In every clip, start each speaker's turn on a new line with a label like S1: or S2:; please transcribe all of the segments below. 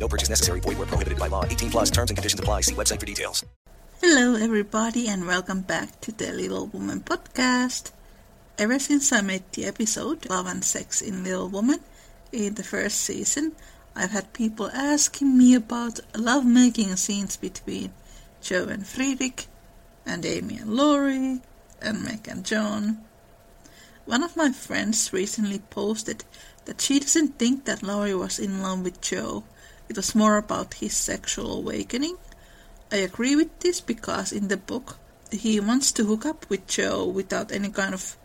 S1: No purchase necessary. Void where prohibited by law. 18 plus terms and conditions apply. See website for details.
S2: Hello, everybody, and welcome back to the Little Woman podcast. Ever since I made the episode Love and Sex in Little Woman in the first season, I've had people asking me about love-making scenes between Jo and Friedrich, and Amy and Laurie, and Meg and John. One of my friends recently posted that she doesn't think that Laurie was in love with Jo. It was more about his sexual awakening. I agree with this because in the book he wants to hook up with Jo without any kind of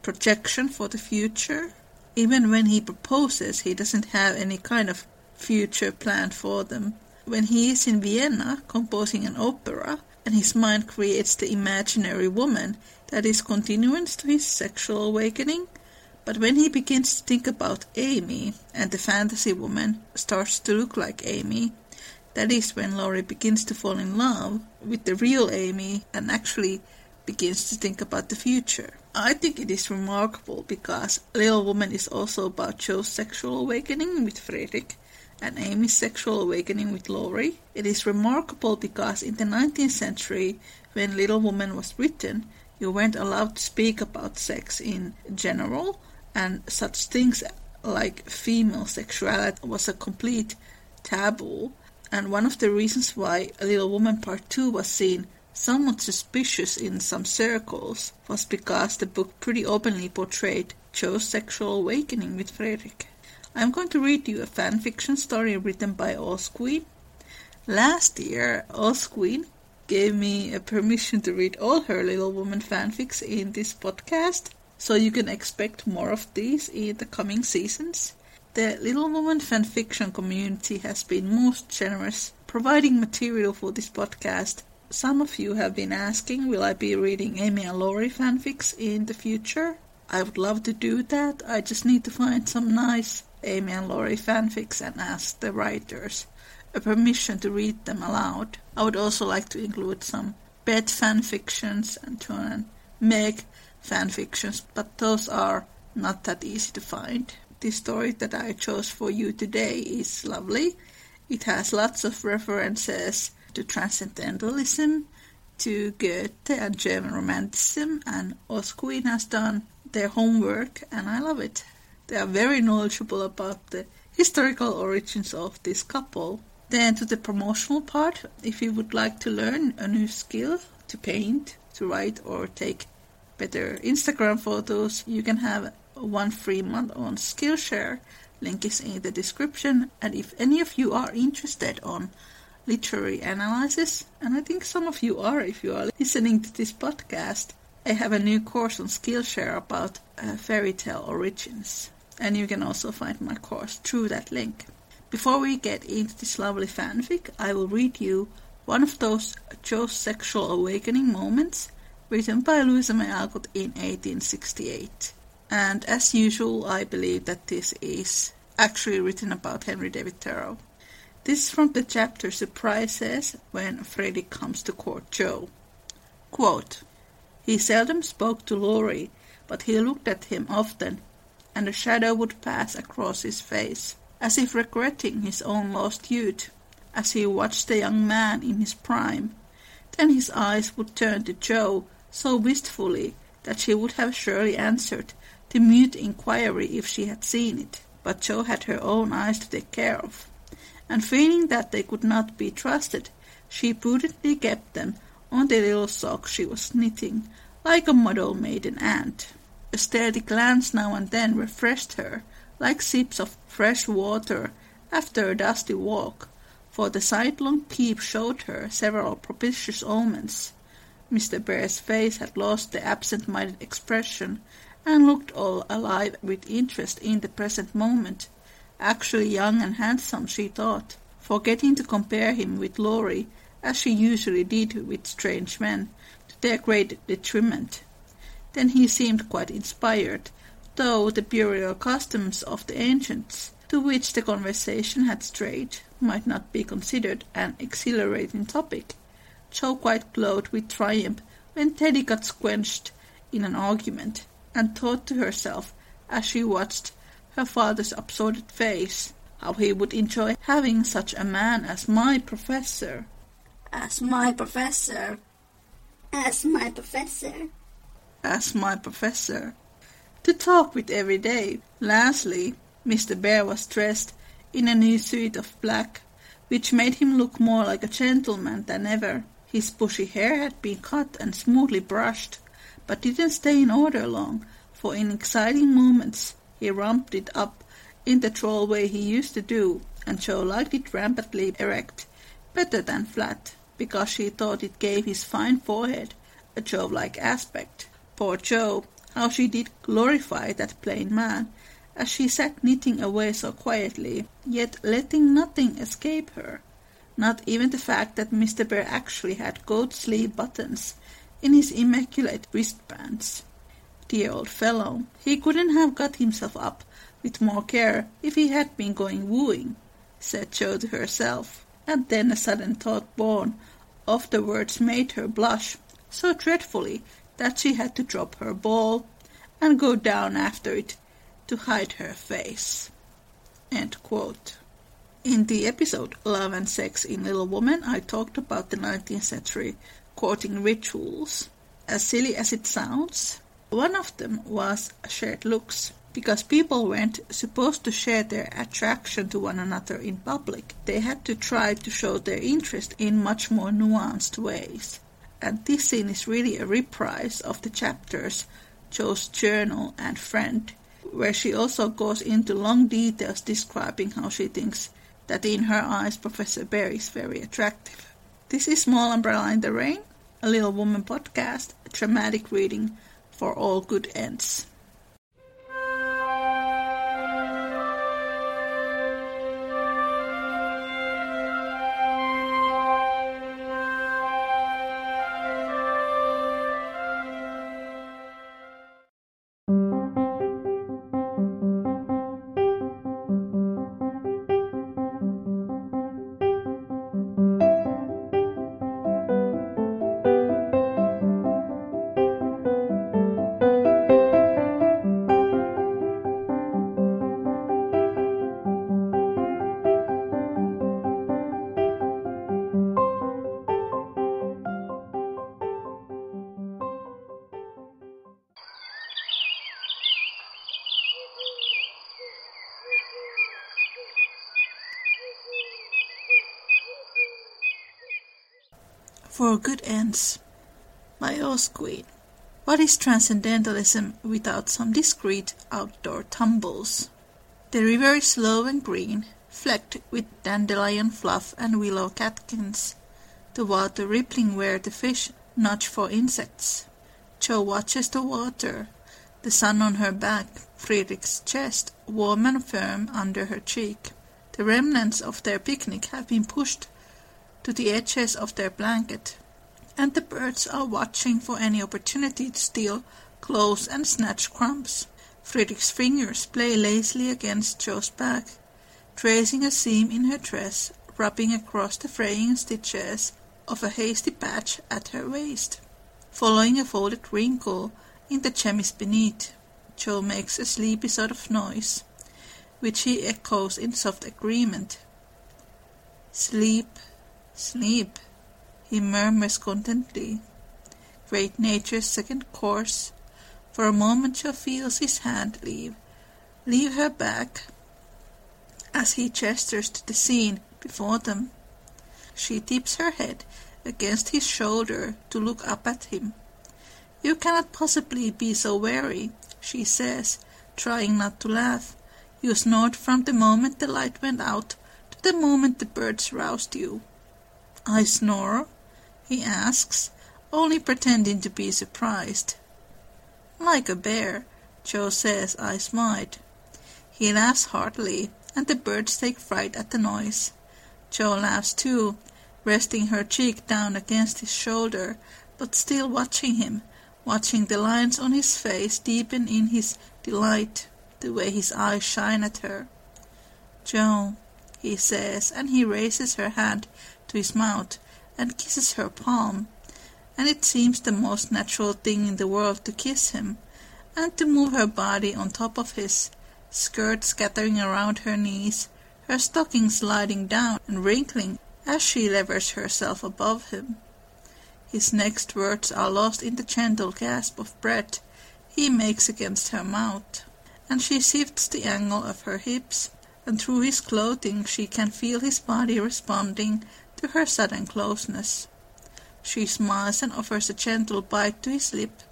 S2: projection for the future. Even when he proposes, he doesn't have any kind of future plan for them. When he is in Vienna composing an opera, and his mind creates the imaginary woman, that is continuance to his sexual awakening. But when he begins to think about Amy, and the fantasy woman starts to look like Amy, that is when Laurie begins to fall in love with the real Amy and actually begins to think about the future. I think it is remarkable because Little Woman is also about Jo's sexual awakening with Frederick and Amy's sexual awakening with Laurie. It is remarkable because in the 19th century, when Little Woman was written, you weren't allowed to speak about sex in general, and such things like female sexuality was a complete taboo. And one of the reasons why Little Woman Part 2 was seen somewhat suspicious in some circles was because the book pretty openly portrayed Jo's sexual awakening with Frederick. I'm going to read you a fan fiction story written by OzQueen. Last year, OzQueen gave me a permission to read all her Little Woman fanfics in this podcast, so you can expect more of these in the coming seasons. The Little Woman fanfiction community has been most generous, providing material for this podcast. Some of you have been asking, will I be reading Amy and Laurie fanfics in the future? I would love to do that. I just need to find some nice Amy and Laurie fanfics and ask the writers a permission to read them aloud. I would also like to include some Beth fanfictions and John and Meg fanfictions, but those are not that easy to find. The story that I chose for you today is lovely. It has lots of references to transcendentalism, to Goethe and German Romanticism, and OzQueen has done their homework, and I love it. They are very knowledgeable about the historical origins of this couple. Then to the promotional part, if you would like to learn a new skill to paint, to write, or take better Instagram photos, you can have one free month on Skillshare. Link is in the description. And if any of you are interested on literary analysis, and I think some of you are if you are listening to this podcast, I have a new course on Skillshare about uh, fairy tale origins. And you can also find my course through that link. Before we get into this lovely fanfic, I will read you one of those Jo's sexual awakening moments written by Louisa May Alcott in 1868. And as usual, I believe that this is actually written about Henry David Thoreau. This is from the chapter Surprises when Freddy comes to court Jo. Quote, he seldom spoke to Laurie, but he looked at him often, and a shadow would pass across his face as if regretting his own lost youth, as he watched the young man in his prime. Then his eyes would turn to Jo so wistfully that she would have surely answered the mute inquiry if she had seen it. But Jo had her own eyes to take care of, and feeling that they could not be trusted, she prudently kept them on the little sock she was knitting, like a model maiden aunt. A steady glance now and then refreshed her, like sips of fresh water after a dusty walk, for the sidelong peep showed her several propitious omens. Mr. Bhaer's face had lost the absent-minded expression and looked all alive with interest in the present moment. Actually young and handsome, she thought, forgetting to compare him with Laurie as she usually did with strange men, to their great detriment. Then he seemed quite inspired, though the burial customs of the ancients, to which the conversation had strayed, might not be considered an exhilarating topic. Jo quite glowed with triumph when Teddy got squenched in an argument, and thought to herself, as she watched her father's absorbed face, how he would enjoy having such a man as my professor.
S3: As my professor. As my professor.
S2: As my professor. To talk with every day. Lastly, Mr. Bhaer was dressed in a new suit of black, which made him look more like a gentleman than ever. His bushy hair had been cut and smoothly brushed, but didn't stay in order long, for in exciting moments he rumped it up in the droll way he used to do, and Jo liked it rampantly erect better than flat, because she thought it gave his fine forehead a Jove-like aspect. Poor Jo, how she did glorify that plain man, as she sat knitting away so quietly, yet letting nothing escape her, not even the fact that Mr. Bhaer actually had gold sleeve buttons in his immaculate wristbands. Dear old fellow, he couldn't have got himself up with more care if he had been going wooing, said Jo to herself, and then a sudden thought born of the words made her blush so dreadfully that she had to drop her ball and go down after it to hide her face. In the episode Love and Sex in Little Woman, I talked about the 19th century courting rituals. As silly as it sounds, one of them was shared looks. Because people weren't supposed to share their attraction to one another in public, they had to try to show their interest in much more nuanced ways. And this scene is really a reprise of the chapters Jo's journal and friend, where she also goes into long details describing how she thinks that in her eyes Professor Bhaer is very attractive. This is Small Umbrella in the Rain, a Little Woman podcast, a dramatic reading for all good ends. Ends by OzQueen. What is transcendentalism without some discreet outdoor tumbles? The river is low and green, flecked with dandelion fluff and willow catkins, the water rippling where the fish nudge for insects. Jo watches the water, the sun on her back, Friedrich's chest warm and firm under her cheek. The remnants of their picnic have been pushed to the edges of their blanket, and the birds are watching for any opportunity to steal clothes and snatch crumbs. Friedrich's fingers play lazily against Jo's back, tracing a seam in her dress, rubbing across the fraying stitches of a hasty patch at her waist. Following a folded wrinkle in the chemise beneath, Jo makes a sleepy sort of noise, which he echoes in soft agreement. Sleep, Sleep, he murmurs contentedly. Great nature's second course. For a moment she feels his hand leave, leave her back, as he gestures to the scene before them. She tips her head against his shoulder to look up at him. You cannot possibly be so weary, she says, trying not to laugh. You snored from the moment the light went out to the moment the birds roused you. I snore? He asks, only pretending to be surprised. Like a bear, Jo says I wide. He laughs heartily, and the birds take fright at the noise. Jo laughs too, resting her cheek down against his shoulder, but still watching him, watching the lines on his face deepen in his delight, the way his eyes shine at her. Jo, he says, and he raises her hand to his mouth and kisses her palm, and it seems the most natural thing in the world to kiss him, and to move her body on top of his, skirt scattering around her knees, her stockings sliding down and wrinkling as she levers herself above him. His next words are lost in the gentle gasp of breath he makes against her mouth, and she shifts the angle of her hips, and through his clothing she can feel his body responding to her sudden closeness. She smiles and offers a gentle bite to his lip.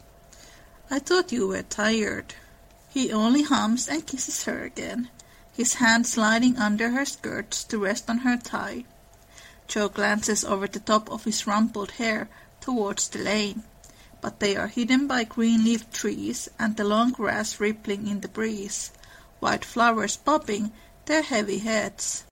S2: I thought you were tired. He only hums and kisses her again, his hand sliding under her skirts to rest on her thigh. Jo glances over the top of his rumpled hair towards the lane, but they are hidden by green-leafed trees and the long grass rippling in the breeze, white flowers bobbing their heavy heads.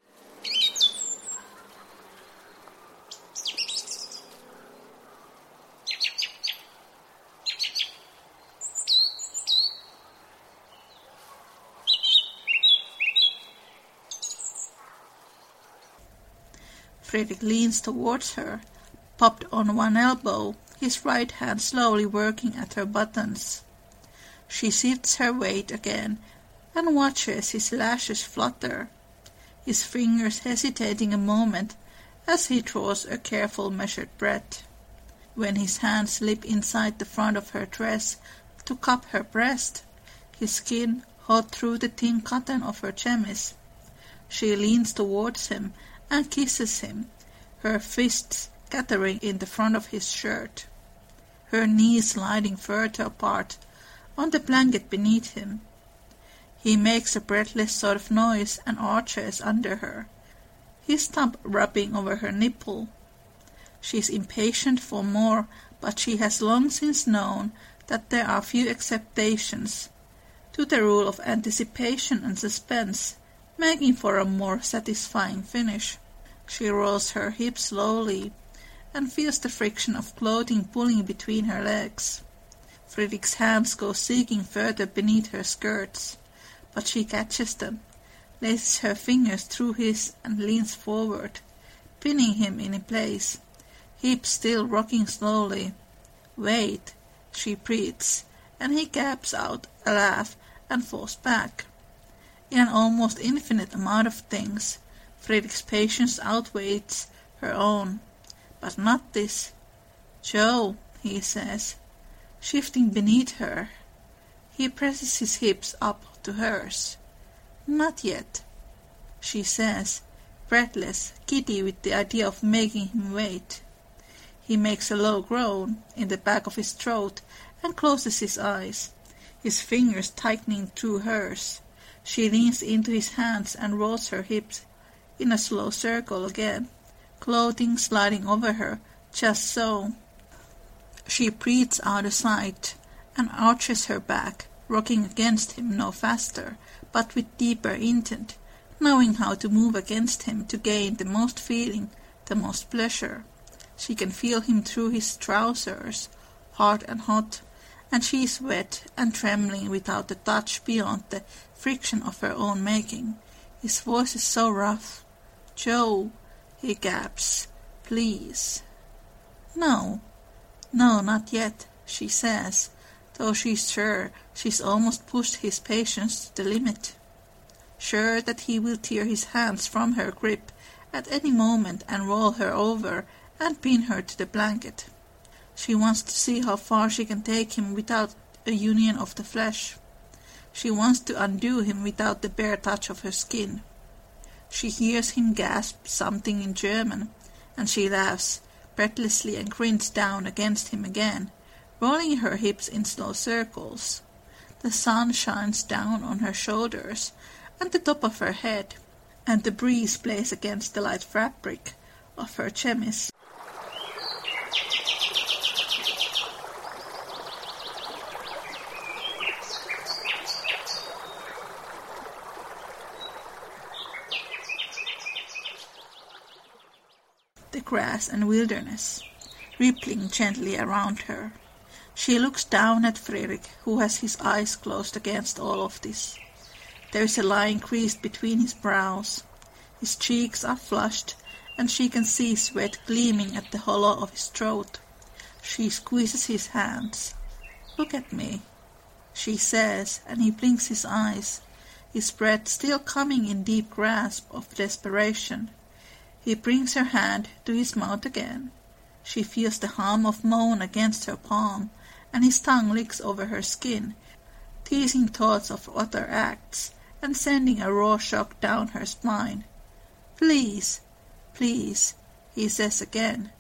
S2: Fredrik leans towards her, popped on one elbow, his right hand slowly working at her buttons. She shifts her weight again and watches his lashes flutter, his fingers hesitating a moment as he draws a careful measured breath. When his hands slip inside the front of her dress to cup her breast, his skin hot through the thin cotton of her chemise, she leans towards him and kisses him, her fists gathering in the front of his shirt, her knees sliding further apart on the blanket beneath him. He makes a breathless sort of noise and arches under her, his thumb rubbing over her nipple. She is impatient for more, but she has long since known that there are few exceptions to the rule of anticipation and suspense making for a more satisfying finish. She rolls her hips slowly and feels the friction of clothing pulling between her legs. Fredrik's hands go seeking further beneath her skirts, but she catches them, laces her fingers through his and leans forward, pinning him in place, hips still rocking slowly. Wait, she breathes, and he gaps out a laugh and falls back an almost infinite amount of things. Fredrik's patience outweighs her own. But not this. Jo, he says, shifting beneath her. He presses his hips up to hers. Not yet, she says, breathless, giddy with the idea of making him wait. He makes a low groan in the back of his throat and closes his eyes, his fingers tightening through hers. She leans into his hands and rolls her hips in a slow circle again, clothing sliding over her, just so. She breathes out a sigh and arches her back, rocking against him no faster, but with deeper intent, knowing how to move against him to gain the most feeling, the most pleasure. She can feel him through his trousers, hard and hot, and she is wet and trembling without a touch beyond the friction of her own making. His voice is so rough. Jo, he gasps, please. No, no, not yet, she says, though she's sure she's almost pushed his patience to the limit. Sure that he will tear his hands from her grip at any moment and roll her over and pin her to the blanket. She wants to see how far she can take him without a union of the flesh. She wants to undo him without the bare touch of her skin. She hears him gasp something in German, and she laughs breathlessly and grins down against him again, rolling her hips in slow circles. The sun shines down on her shoulders and the top of her head, and the breeze plays against the light fabric of her chemise. Grass and wilderness, rippling gently around her. She looks down at Fredrik, who has his eyes closed against all of this. There is a line creased between his brows. His cheeks are flushed, and she can see sweat gleaming at the hollow of his throat. She squeezes his hands. Look at me, she says, and he blinks his eyes, his breath still coming in deep grasp of desperation. He brings her hand to his mouth again. She feels the hum of moan against her palm, and his tongue licks over her skin, teasing thoughts of other acts, and sending a raw shock down her spine. Please, please, he says again,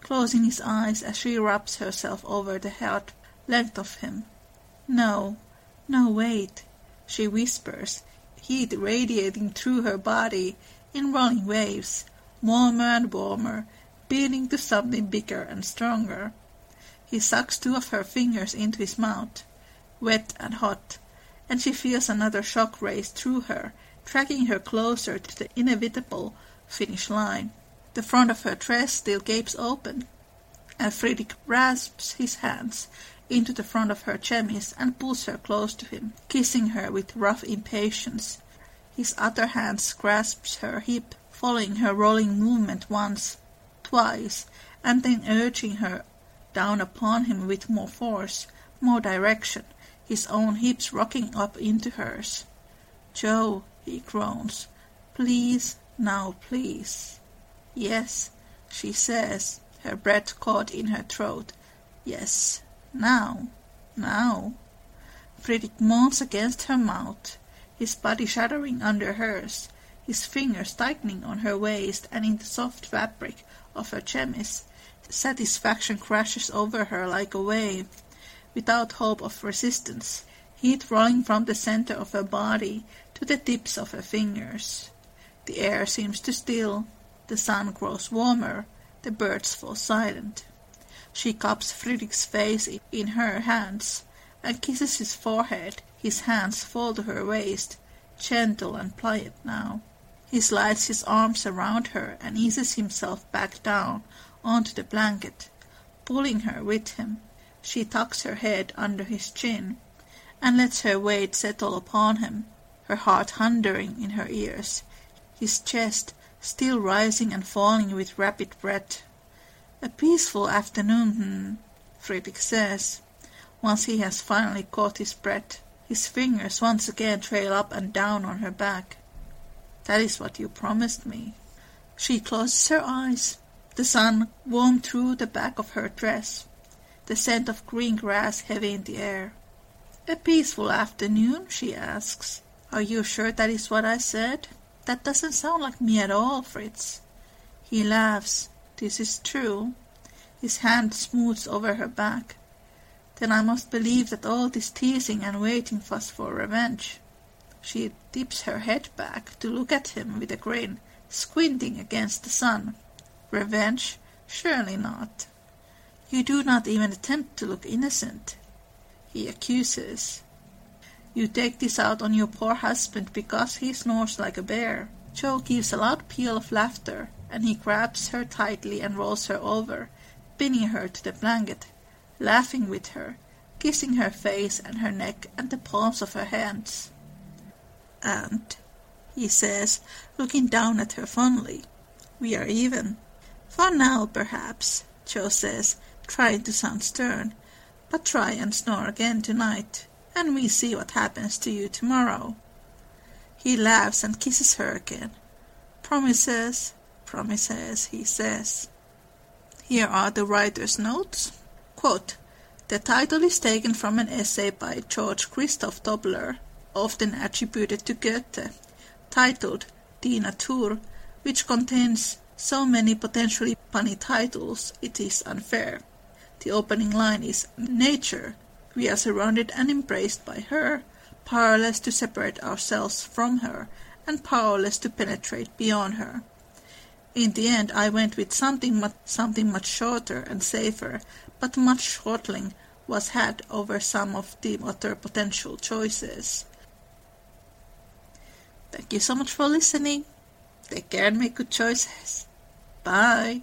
S2: closing his eyes as she rubs herself over the hard length of him. No, no, wait, she whispers, heat radiating through her body in rolling waves, warmer and warmer, beating to something bigger and stronger. He sucks two of her fingers into his mouth, wet and hot, and she feels another shock race through her, tracking her closer to the inevitable finish line. The front of her dress still gapes open, and Fredrik grasps his hands into the front of her chemise and pulls her close to him, kissing her with rough impatience. His other hand grasps her hip, following her rolling movement once, twice, and then urging her down upon him with more force, more direction, his own hips rocking up into hers. Jo, he groans, please, now please. Yes, she says, her breath caught in her throat. Yes, now, now. Fredrik moans against her mouth, his body shuddering under hers, his fingers tightening on her waist and in the soft fabric of her chemise. Satisfaction crashes over her like a wave, without hope of resistance, heat rolling from the center of her body to the tips of her fingers. The air seems to still, the sun grows warmer, the birds fall silent. She cups Friedrich's face in her hands and kisses his forehead. His hands fall to her waist, gentle and pliant now. He slides his arms around her and eases himself back down onto the blanket, pulling her with him. She tucks her head under his chin and lets her weight settle upon him, her heart thundering in her ears, his chest still rising and falling with rapid breath. A peaceful afternoon, hm, Fredrik says, once he has finally caught his breath. His fingers once again trail up and down on her back. That is what you promised me. She closes her eyes. The sun warmed through the back of her dress, the scent of green grass heavy in the air. A peaceful afternoon, she asks. Are you sure that is what I said? That doesn't sound like me at all, Fritz. He laughs. This is true. His hand smooths over her back. Then I must believe that all this teasing and waiting was for revenge. She tips her head back to look at him with a grin, squinting against the sun. Revenge? Surely not. You do not even attempt to look innocent, he accuses. You take this out on your poor husband because he snores like a bear. Jo gives a loud peal of laughter and he grabs her tightly and rolls her over, pinning her to the blanket, laughing with her, kissing her face and her neck and the palms of her hands. And, he says, looking down at her fondly, we are even. For now, perhaps, Jo says, trying to sound stern, but try and snore again tonight, and we see what happens to you tomorrow. He laughs and kisses her again. Promises, promises, he says. Here are the writer's notes. Quote, the title is taken from an essay by George Christoph Tobler, often attributed to Goethe, titled Die Natur, which contains so many potentially punny titles it is unfair. The opening line is Nature. We are surrounded and embraced by her, powerless to separate ourselves from her, and powerless to penetrate beyond her. In the end I went with something much, something much shorter and safer, but much shortling was had over some of the other potential choices. Thank you so much for listening. Take care and make good choices. Bye.